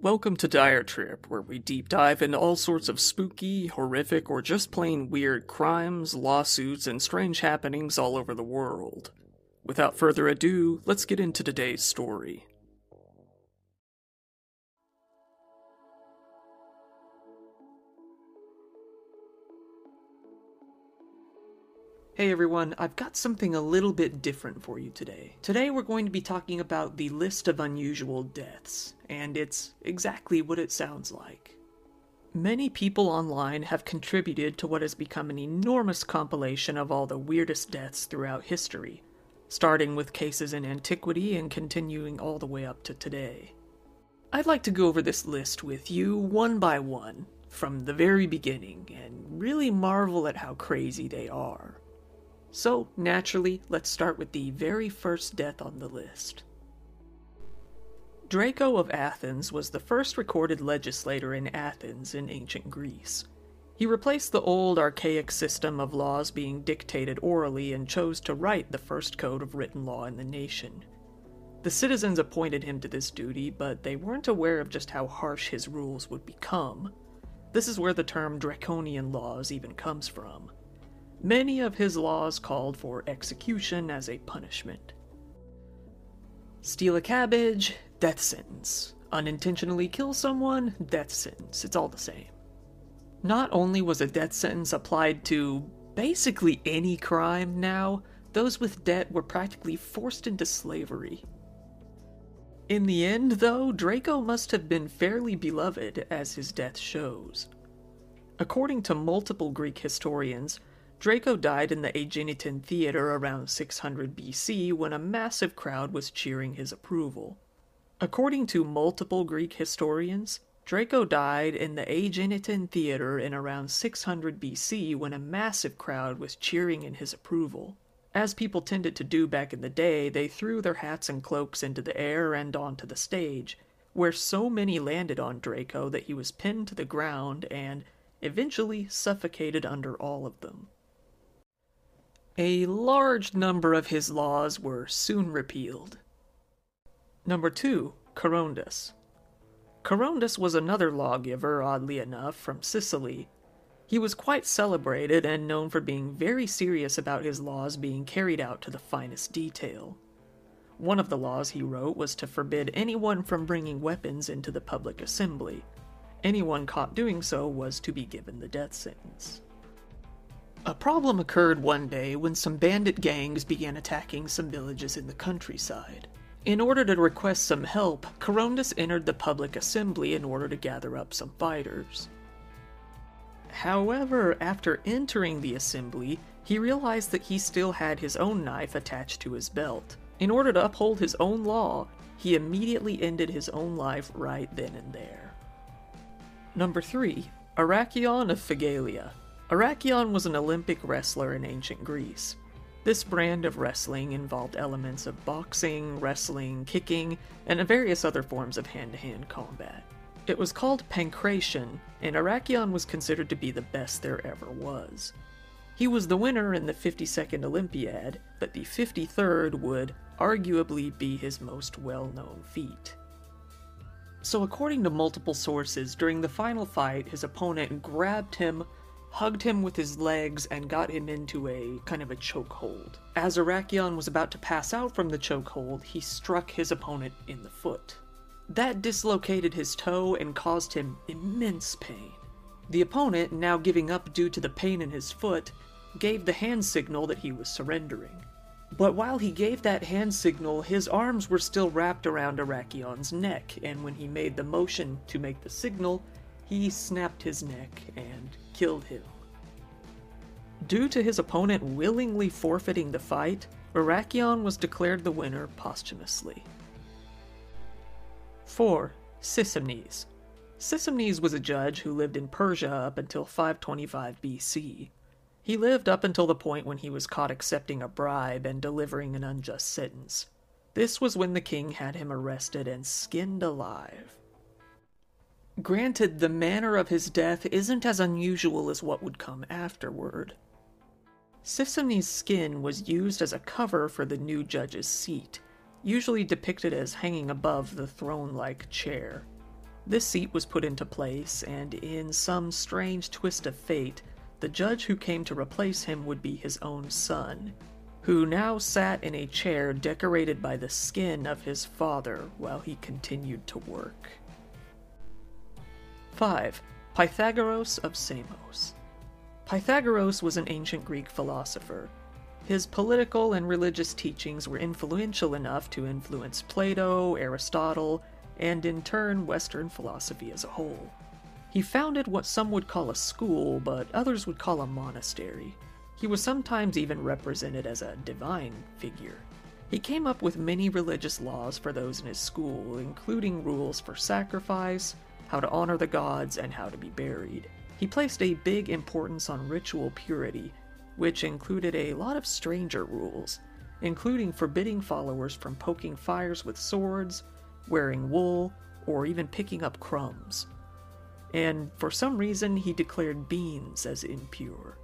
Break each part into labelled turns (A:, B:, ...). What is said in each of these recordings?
A: Welcome to Dire Trip, where we deep dive into all sorts of spooky, horrific, or just plain weird crimes, lawsuits, and strange happenings all over the world. Without further ado, let's get into today's story. Hey everyone, I've got something a little bit different for you today. Today we're going to be talking about the list of unusual deaths, and it's exactly what it sounds like. Many people online have contributed to what has become an enormous compilation of all the weirdest deaths throughout history, starting with cases in antiquity and continuing all the way up to today. I'd like to go over this list with you one by one, from the very beginning, and really marvel at how crazy they are. So, naturally, let's start with the very first death on the list. Draco of Athens was the first recorded legislator in Athens in ancient Greece. He replaced the old archaic system of laws being dictated orally and chose to write the first code of written law in the nation. The citizens appointed him to this duty, but they weren't aware of just how harsh his rules would become. This is where the term draconian laws even comes from. Many of his laws called for execution as a punishment. Steal a cabbage, death sentence. Unintentionally kill someone, death sentence. It's all the same. Not only was a death sentence applied to basically any crime now, those with debt were practically forced into slavery. In the end, though, Draco must have been fairly beloved, as his death shows. According to multiple Greek historians, Draco died in the Aeginetan Theater around 600 BC when a massive crowd was cheering his approval. According to multiple Greek historians, Draco died in the Aeginetan Theater in around 600 BC when a massive crowd was cheering in his approval. As people tended to do back in the day, they threw their hats and cloaks into the air and onto the stage, where so many landed on Draco that he was pinned to the ground and eventually suffocated under all of them. A large number of his laws were soon repealed. Number 2. Charondas. Charondas was another lawgiver, oddly enough, from Sicily. He was quite celebrated and known for being very serious about his laws being carried out to the finest detail. One of the laws he wrote was to forbid anyone from bringing weapons into the public assembly. Anyone caught doing so was to be given the death sentence. A problem occurred one day when some bandit gangs began attacking some villages in the countryside. In order to request some help, Charondas entered the public assembly in order to gather up some fighters. However, after entering the assembly, he realized that he still had his own knife attached to his belt. In order to uphold his own law, he immediately ended his own life right then and there. Number 3. Arrhichion of Phigalia. Arrhichion was an Olympic wrestler in ancient Greece. This brand of wrestling involved elements of boxing, wrestling, kicking, and various other forms of hand to hand combat. It was called pankration, and Arrhichion was considered to be the best there ever was. He was the winner in the 52nd Olympiad, but the 53rd would arguably be his most well known feat. So, according to multiple sources, during the final fight, his opponent grabbed him hugged him with his legs, and got him into a kind of a chokehold. As Arrhichion was about to pass out from the chokehold, he struck his opponent in the foot. That dislocated his toe and caused him immense pain. The opponent, now giving up due to the pain in his foot, gave the hand signal that he was surrendering. But while he gave that hand signal, his arms were still wrapped around Arrhichion's neck, and when he made the motion to make the signal, he snapped his neck and killed him. Due to his opponent willingly forfeiting the fight, Arrhichion was declared the winner posthumously. 4. Sisymnes. Sisymnes was a judge who lived in Persia up until 525 BC. He lived up until the point when he was caught accepting a bribe and delivering an unjust sentence. This was when the king had him arrested and skinned alive. Granted, the manner of his death isn't as unusual as what would come afterward. Sisymnes' skin was used as a cover for the new judge's seat, usually depicted as hanging above the throne like chair. This seat was put into place, and in some strange twist of fate, the judge who came to replace him would be his own son, who now sat in a chair decorated by the skin of his father while he continued to work. 5. Pythagoras of Samos. Pythagoras was an ancient Greek philosopher. His political and religious teachings were influential enough to influence Plato, Aristotle, and in turn Western philosophy as a whole. He founded what some would call a school, but others would call a monastery. He was sometimes even represented as a divine figure. He came up with many religious laws for those in his school, including rules for sacrifice, how to honor the gods, and how to be buried. He placed a big importance on ritual purity, which included a lot of stranger rules, including forbidding followers from poking fires with swords, wearing wool, or even picking up crumbs. And for some reason, he declared beans as impure.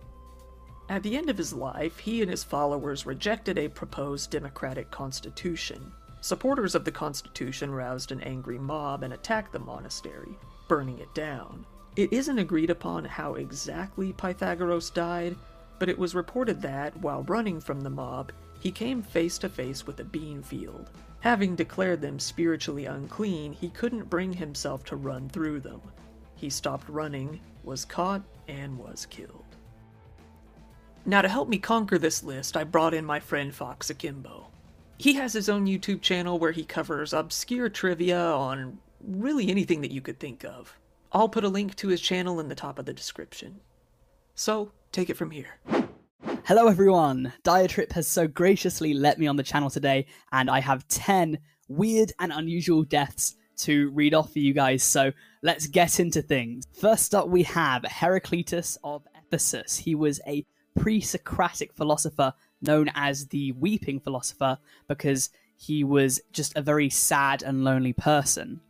A: At the end of his life, he and his followers rejected a proposed democratic constitution. Supporters of the constitution roused an angry mob and attacked the monastery, burning it down. It isn't agreed upon how exactly Pythagoras died, but it was reported that, while running from the mob, he came face to face with a bean field. Having declared them spiritually unclean, he couldn't bring himself to run through them. He stopped running, was caught, and was killed. Now, to help me conquer this list, I brought in my friend Fox Akimbo. He has his own YouTube channel where he covers obscure trivia on really anything that you could think of. I'll put a link to his channel in the top of the description. So, take it from here.
B: Hello everyone! Diatrip has so graciously let me on the channel today, and I have 10 weird and unusual deaths to read off for you guys, so let's get into things. First up, we have Heraclitus of Ephesus. He was a pre Socratic philosopher known as the Weeping Philosopher because he was just a very sad and lonely person.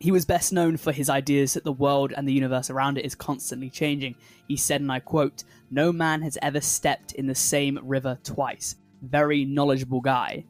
B: He was best known for his ideas that the world and the universe around it is constantly changing. He said, and I quote, No man has ever stepped in the same river twice. Very knowledgeable guy.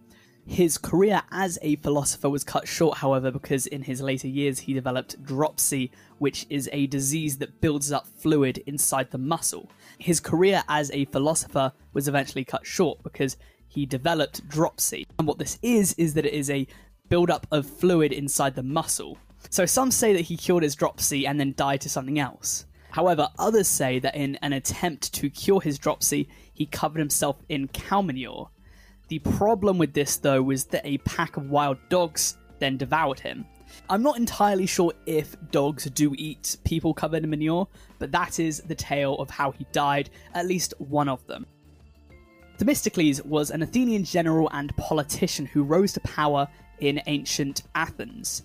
B: His career as a philosopher was cut short, however, because in his later years he developed dropsy, which is a disease that builds up fluid inside the muscle. His career as a philosopher was eventually cut short because he developed dropsy. And what this is, is that it is a buildup of fluid inside the muscle. So some say that he cured his dropsy and then died to something else. However, others say that in an attempt to cure his dropsy, he covered himself in cow manure. The problem with this, though, was that a pack of wild dogs then devoured him. I'm not entirely sure if dogs do eat people covered in manure, but that is the tale of how he died, at least one of them. Themistocles was an Athenian general and politician who rose to power in ancient Athens.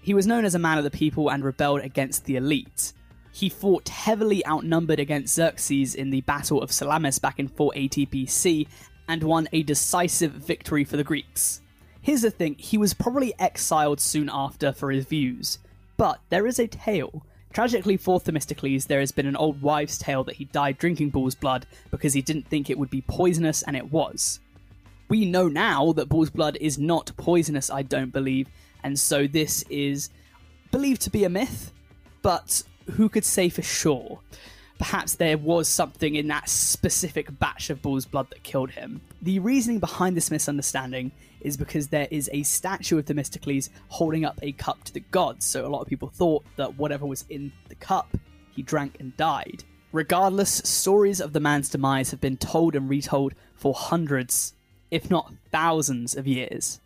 B: He was known as a man of the people and rebelled against the elite. He fought heavily outnumbered against Xerxes in the Battle of Salamis back in 480 BC and won a decisive victory for the Greeks. Here's the thing he was probably exiled soon after for his views, but there is a tale. Tragically for Themistocles, there has been an old wives' tale that he died drinking bull's blood because he didn't think it would be poisonous, and it was. We know now that bull's blood is not poisonous, I don't believe, and so this is believed to be a myth, but who could say for sure? Perhaps there was something in that specific batch of bull's blood that killed him. The reasoning behind this misunderstanding is because there is a statue of Themistocles holding up a cup to the gods, so a lot of people thought that whatever was in the cup, he drank and died. Regardless, stories of the man's demise have been told and retold for hundreds, if not thousands, of years.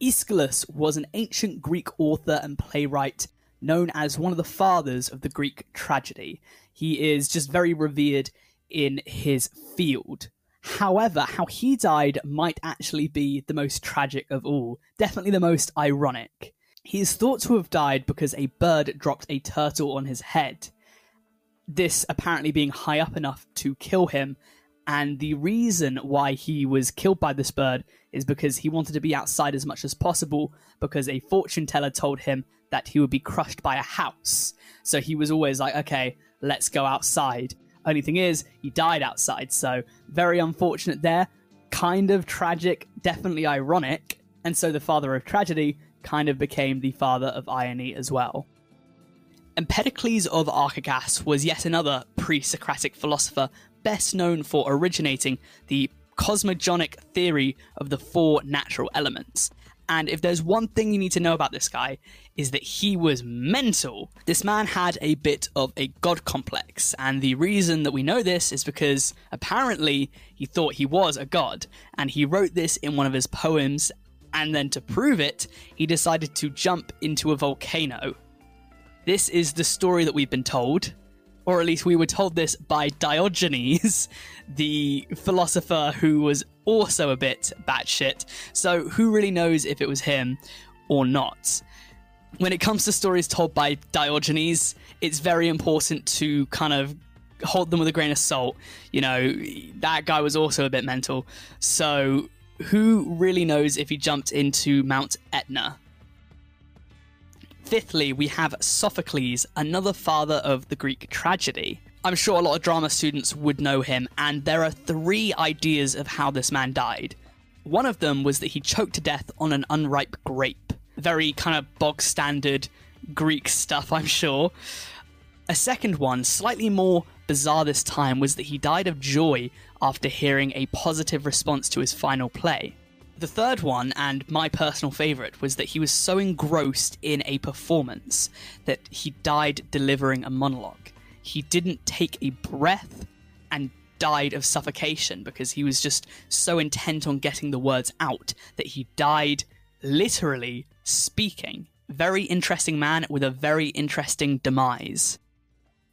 B: Aeschylus was an ancient Greek author and playwright known as one of the fathers of the Greek tragedy. He is just very revered in his field. However, how he died might actually be the most tragic of all, definitely the most ironic. He is thought to have died because a bird dropped a turtle on his head. This apparently being high up enough to kill him, and the reason why he was killed by this bird is because he wanted to be outside as much as possible because a fortune teller told him that he would be crushed by a house. So he was always like, okay, let's go outside. Only thing is, he died outside, so very unfortunate there. Kind of tragic, definitely ironic. And so the father of tragedy kind of became the father of irony as well. Empedocles of Akragas was yet another pre Socratic philosopher best known for originating the cosmogonic theory of the four natural elements. And if there's one thing you need to know about this guy, is that he was mental. This man had a bit of a god complex, and the reason that we know this is because apparently he thought he was a god, and he wrote this in one of his poems, and then to prove it, he decided to jump into a volcano. This is the story that we've been told, or at least we were told this by Diogenes, the philosopher who was also a bit batshit. So who really knows if it was him or not? When it comes to stories told by Diogenes, it's very important to kind of hold them with a grain of salt. You know, that guy was also a bit mental. So who really knows if he jumped into Mount Etna? Fifthly, we have Sophocles, another father of the Greek tragedy. I'm sure a lot of drama students would know him, and there are three ideas of how this man died. One of them was that he choked to death on an unripe grape. Very kind of bog standard Greek stuff, I'm sure. A second one, slightly more bizarre this time, was that he died of joy after hearing a positive response to his final play. The third one, and my personal favourite, was that he was so engrossed in a performance that he died delivering a monologue. He didn't take a breath and died of suffocation because he was just so intent on getting the words out that he died literally speaking. Very interesting man with a very interesting demise.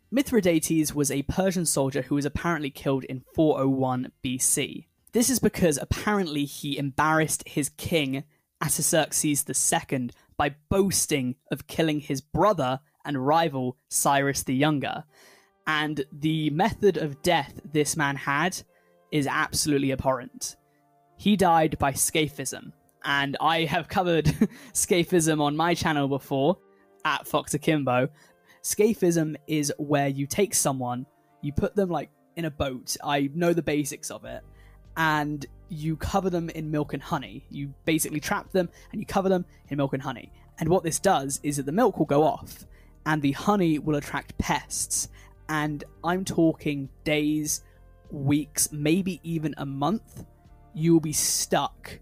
B: Mithridates was a Persian soldier who was apparently killed in 401 BC. This is because apparently he embarrassed his king, Artaxerxes II, by boasting of killing his brother and rival, Cyrus the Younger. And the method of death this man had is absolutely abhorrent. He died by scaphism, and I have covered scaphism on my channel before at Fox Akimbo. Scaphism is where you take someone, you put them like in a boat. I know the basics of it and you cover them in milk and honey. You basically trap them and you cover them in milk and honey. And what this does is that the milk will go off and the honey will attract pests. And I'm talking days, weeks, maybe even a month. You will be stuck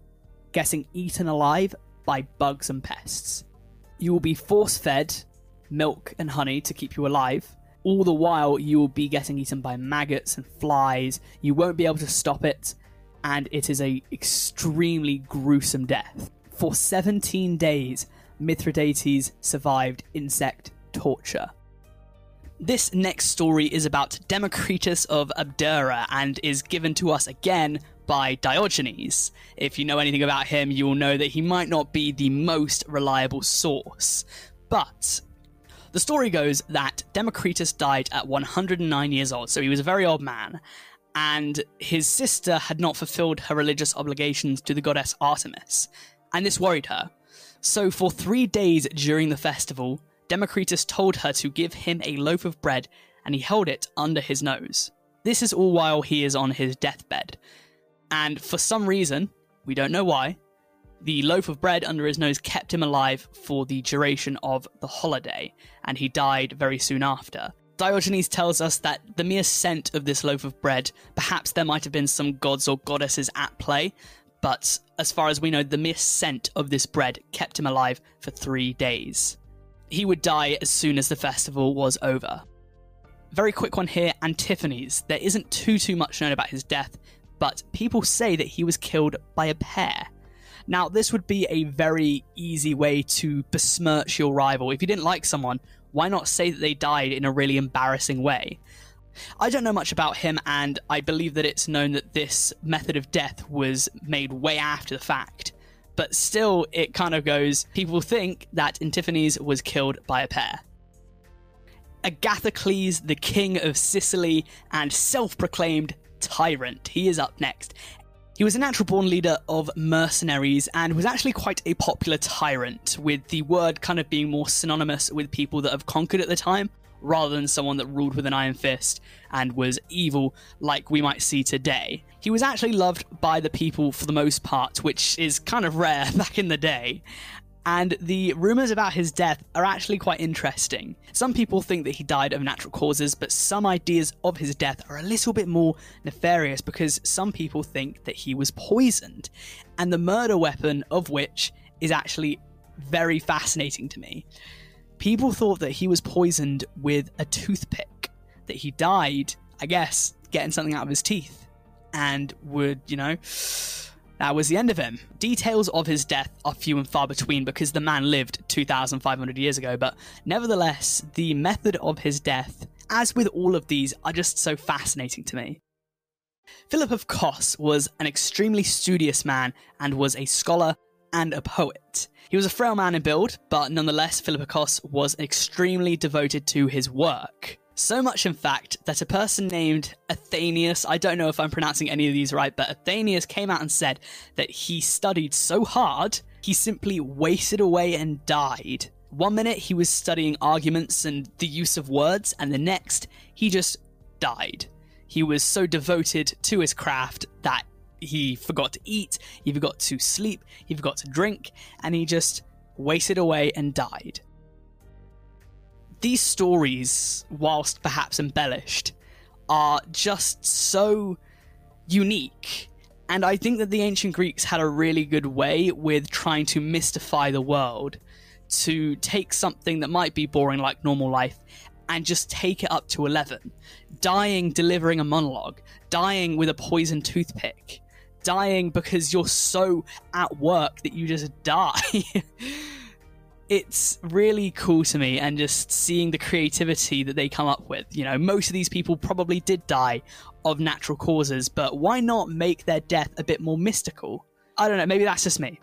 B: getting eaten alive by bugs and pests. You will be force fed milk and honey to keep you alive. All the while, you will be getting eaten by maggots and flies. You won't be able to stop it and it is a extremely gruesome death. For 17 days, Mithridates survived insect torture. This next story is about Democritus of Abdera and is given to us again by Diogenes. If you know anything about him, you will know that he might not be the most reliable source. But the story goes that Democritus died at 109 years old, so he was a very old man, and his sister had not fulfilled her religious obligations to the goddess Artemis, and this worried her. So, for three days during the festival, Democritus told her to give him a loaf of bread, and he held it under his nose. This is all while he is on his deathbed. And for some reason, we don't know why, the loaf of bread under his nose kept him alive for the duration of the holiday, and he died very soon after. Diogenes tells us that the mere scent of this loaf of bread, perhaps there might have been some gods or goddesses at play, but as far as we know, the mere scent of this bread kept him alive for three days. He would die as soon as the festival was over. Very quick one here Antiphanes. There isn't too too much known about his death, but people say that he was killed by a pear. Now, this would be a very easy way to besmirch your rival. If you didn't like someone, why not say that they died in a really embarrassing way? I don't know much about him, and I believe that it's known that this method of death was made way after the fact. But still, it kind of goes people think that Antiphanes was killed by a pear. Agathocles, the king of Sicily and self proclaimed tyrant, he is up next. He was a natural born leader of mercenaries and was actually quite a popular tyrant, with the word kind of being more synonymous with people that have conquered at the time, rather than someone that ruled with an iron fist and was evil like we might see today. He was actually loved by the people for the most part, which is kind of rare back in the day. And the rumours about his death are actually quite interesting. Some people think that he died of natural causes, but some ideas of his death are a little bit more nefarious because some people think that he was poisoned. And the murder weapon of which is actually very fascinating to me. People thought that he was poisoned with a toothpick, that he died, I guess, getting something out of his teeth, and would, you know, that was the end of him. Details of his death are few and far between because the man lived 2,500 years ago, but nevertheless, the method of his death, as with all of these, are just so fascinating to me. Philip of Cos was an extremely studious man and was a scholar and a poet. He was a frail man in build, but nonetheless, Philip of Cos was extremely devoted to his work. So much, in fact, that a person named Athenaeus, I don't know if I'm pronouncing any of these right, but Athenaeus came out and said that he studied so hard, he simply wasted away and died. One minute he was studying arguments and the use of words, and the next he just died. He was so devoted to his craft that he forgot to eat, he forgot to sleep, he forgot to drink, and he just wasted away and died these stories, whilst perhaps embellished, are just so unique. And I think that the ancient Greeks had a really good way with trying to mystify the world, to take something that might be boring like normal life and just take it up to 11. Dying delivering a monologue, dying with a poisoned toothpick, dying because you're so at work that you just die. It's really cool to me and just seeing the creativity that they come up with. You know, most of these people probably did die of natural causes, but why not make their death a bit more mystical? I don't know, maybe that's just me.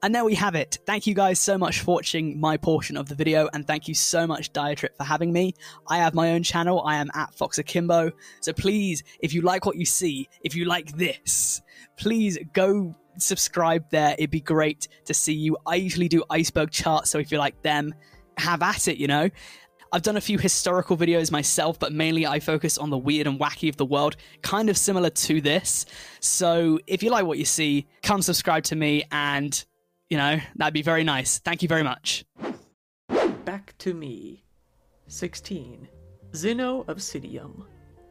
B: And there we have it. Thank you guys so much for watching my portion of the video, and thank you so much, Diatrip, for having me. I have my own channel. I am at Fox Akimbo. So please, if you like what you see, if you like this, please go subscribe there. It'd be great to see you. I usually do iceberg charts, so if you like them, have at it, you know? I've done a few historical videos myself, but mainly I focus on the weird and wacky of the world, kind of similar to this. So if you like what you see, come subscribe to me and, you know, that'd be very nice. Thank you very much.
A: Back to me. 16. Zeno of Citium.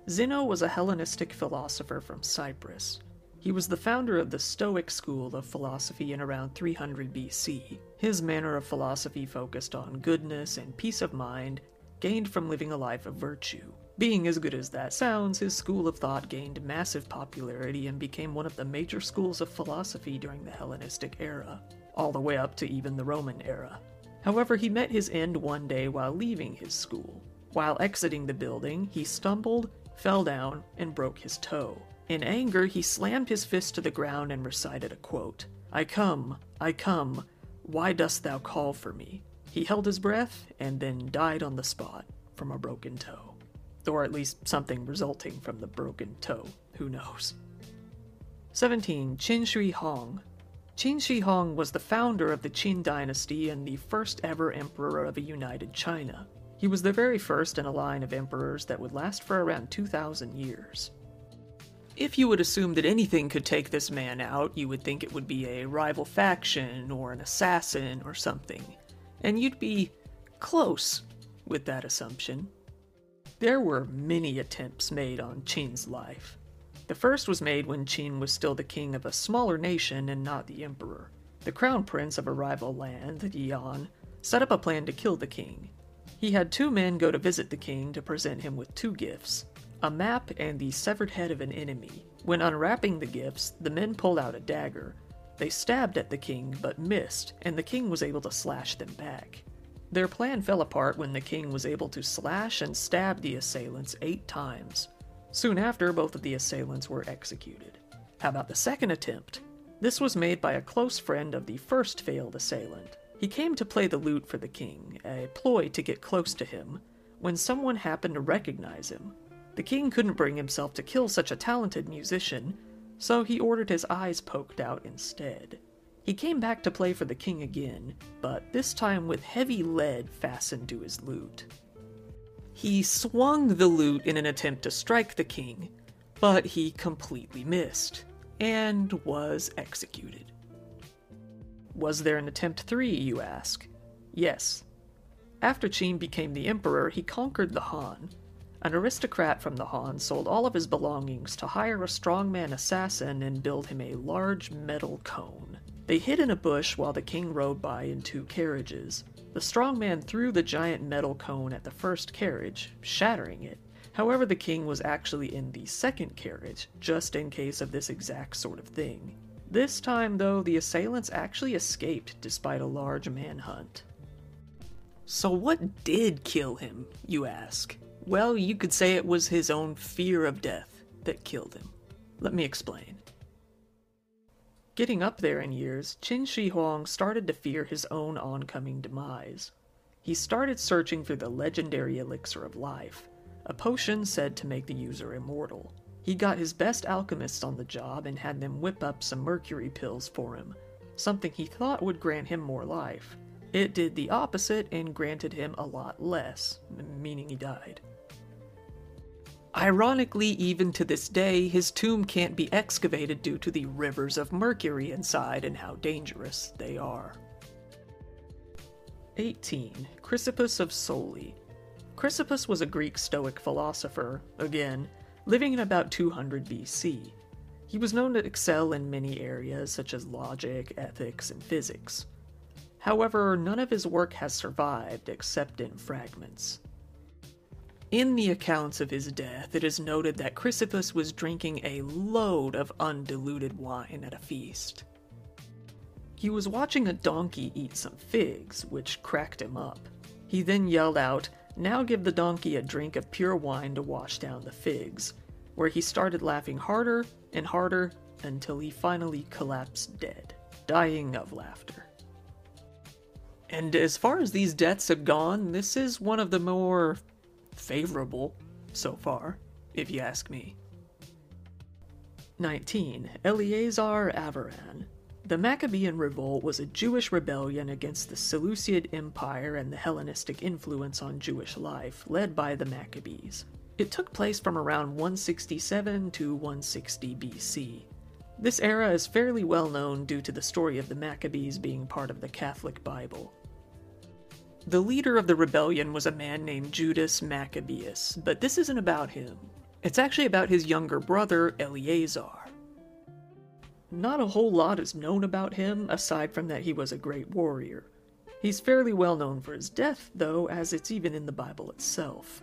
A: Zeno was a Hellenistic philosopher from Cyprus. He was the founder of the Stoic school of philosophy in around 300 BC. His manner of philosophy focused on goodness and peace of mind, gained from living a life of virtue. Being as good as that sounds, his school of thought gained massive popularity and became one of the major schools of philosophy during the Hellenistic era, all the way up to even the Roman era. However, he met his end one day while leaving his school. While exiting the building, he stumbled, fell down, and broke his toe. In anger, he slammed his fist to the ground and recited a quote I come, I come, why dost thou call for me? He held his breath and then died on the spot from a broken toe. Or at least something resulting from the broken toe. Who knows? 17. Qin Shi Huang. Qin Shi Huang was the founder of the Qin dynasty and the first ever emperor of a united China. He was the very first in a line of emperors that would last for around 2,000 years. If you would assume that anything could take this man out, you would think it would be a rival faction or an assassin or something. And you'd be close with that assumption. There were many attempts made on Qin's life. The first was made when Qin was still the king of a smaller nation and not the emperor. The crown prince of a rival land, Yan, set up a plan to kill the king. He had two men go to visit the king to present him with two gifts a map, and the severed head of an enemy. When unwrapping the gifts, the men pulled out a dagger. They stabbed at the king, but missed, and the king was able to slash them back. Their plan fell apart when the king was able to slash and stab the assailants eight times. Soon after, both of the assailants were executed. How about the second attempt? This was made by a close friend of the first failed assailant. He came to play the lute for the king, a ploy to get close to him, when someone happened to recognize him. The king couldn't bring himself to kill such a talented musician, so he ordered his eyes poked out instead. He came back to play for the king again, but this time with heavy lead fastened to his lute. He swung the lute in an attempt to strike the king, but he completely missed, and was executed. Was there an attempt 3, you ask? Yes. After Qin became the emperor, he conquered the Han. An aristocrat from the Han sold all of his belongings to hire a strongman assassin and build him a large metal cone. They hid in a bush while the king rode by in two carriages. The strongman threw the giant metal cone at the first carriage, shattering it. However, the king was actually in the second carriage, just in case of this exact sort of thing. This time, though, the assailants actually escaped despite a large manhunt. So, what did kill him, you ask? Well, you could say it was his own fear of death that killed him. Let me explain. Getting up there in years, Qin Shi Huang started to fear his own oncoming demise. He started searching for the legendary elixir of life, a potion said to make the user immortal. He got his best alchemists on the job and had them whip up some mercury pills for him, something he thought would grant him more life. It did the opposite and granted him a lot less, meaning he died. Ironically, even to this day, his tomb can't be excavated due to the rivers of mercury inside and how dangerous they are. 18. Chrysippus of Soli. Chrysippus was a Greek Stoic philosopher, again, living in about 200 BC. He was known to excel in many areas such as logic, ethics, and physics. However, none of his work has survived except in fragments. In the accounts of his death, it is noted that Chrysippus was drinking a load of undiluted wine at a feast. He was watching a donkey eat some figs, which cracked him up. He then yelled out, Now give the donkey a drink of pure wine to wash down the figs, where he started laughing harder and harder until he finally collapsed dead, dying of laughter. And as far as these deaths have gone, this is one of the more favorable so far, if you ask me. 19. Eleazar Avaran. The Maccabean Revolt was a Jewish rebellion against the Seleucid Empire and the Hellenistic influence on Jewish life, led by the Maccabees. It took place from around 167 to 160 BC. This era is fairly well known due to the story of the Maccabees being part of the Catholic Bible. The leader of the rebellion was a man named Judas Maccabeus, but this isn't about him. It's actually about his younger brother, Eleazar. Not a whole lot is known about him, aside from that he was a great warrior. He's fairly well known for his death, though, as it's even in the Bible itself.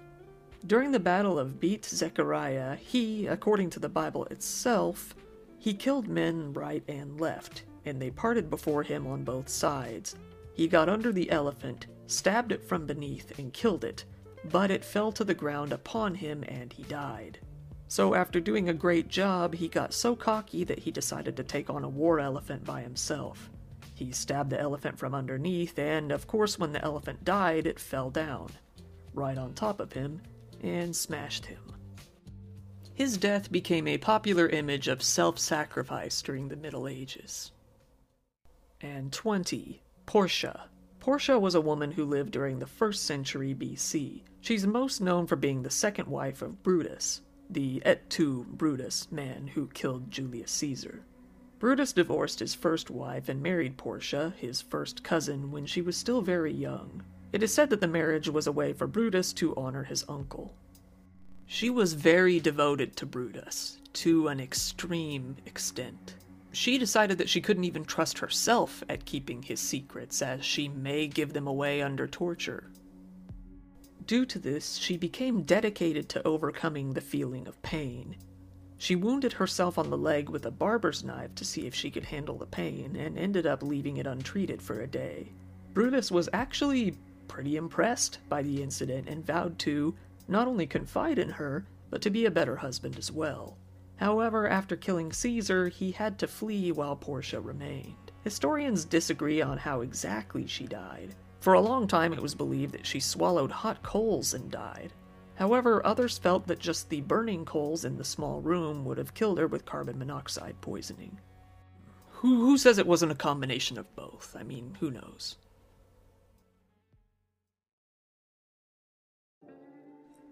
A: During the Battle of Beit Zechariah, he, according to the Bible itself, he killed men right and left, and they parted before him on both sides. He got under the elephant, stabbed it from beneath, and killed it, but it fell to the ground upon him and he died. So, after doing a great job, he got so cocky that he decided to take on a war elephant by himself. He stabbed the elephant from underneath, and of course, when the elephant died, it fell down, right on top of him, and smashed him. His death became a popular image of self sacrifice during the Middle Ages. And 20. Portia, Portia was a woman who lived during the 1st century BC. She's most known for being the second wife of Brutus, the et tu Brutus man who killed Julius Caesar. Brutus divorced his first wife and married Portia, his first cousin, when she was still very young. It is said that the marriage was a way for Brutus to honor his uncle. She was very devoted to Brutus, to an extreme extent. She decided that she couldn't even trust herself at keeping his secrets, as she may give them away under torture. Due to this, she became dedicated to overcoming the feeling of pain. She wounded herself on the leg with a barber's knife to see if she could handle the pain, and ended up leaving it untreated for a day. Brutus was actually pretty impressed by the incident and vowed to not only confide in her, but to be a better husband as well. However, after killing Caesar, he had to flee while Portia remained. Historians disagree on how exactly she died. For a long time, it was believed that she swallowed hot coals and died. However, others felt that just the burning coals in the small room would have killed her with carbon monoxide poisoning. Who, who says it wasn't a combination of both? I mean, who knows?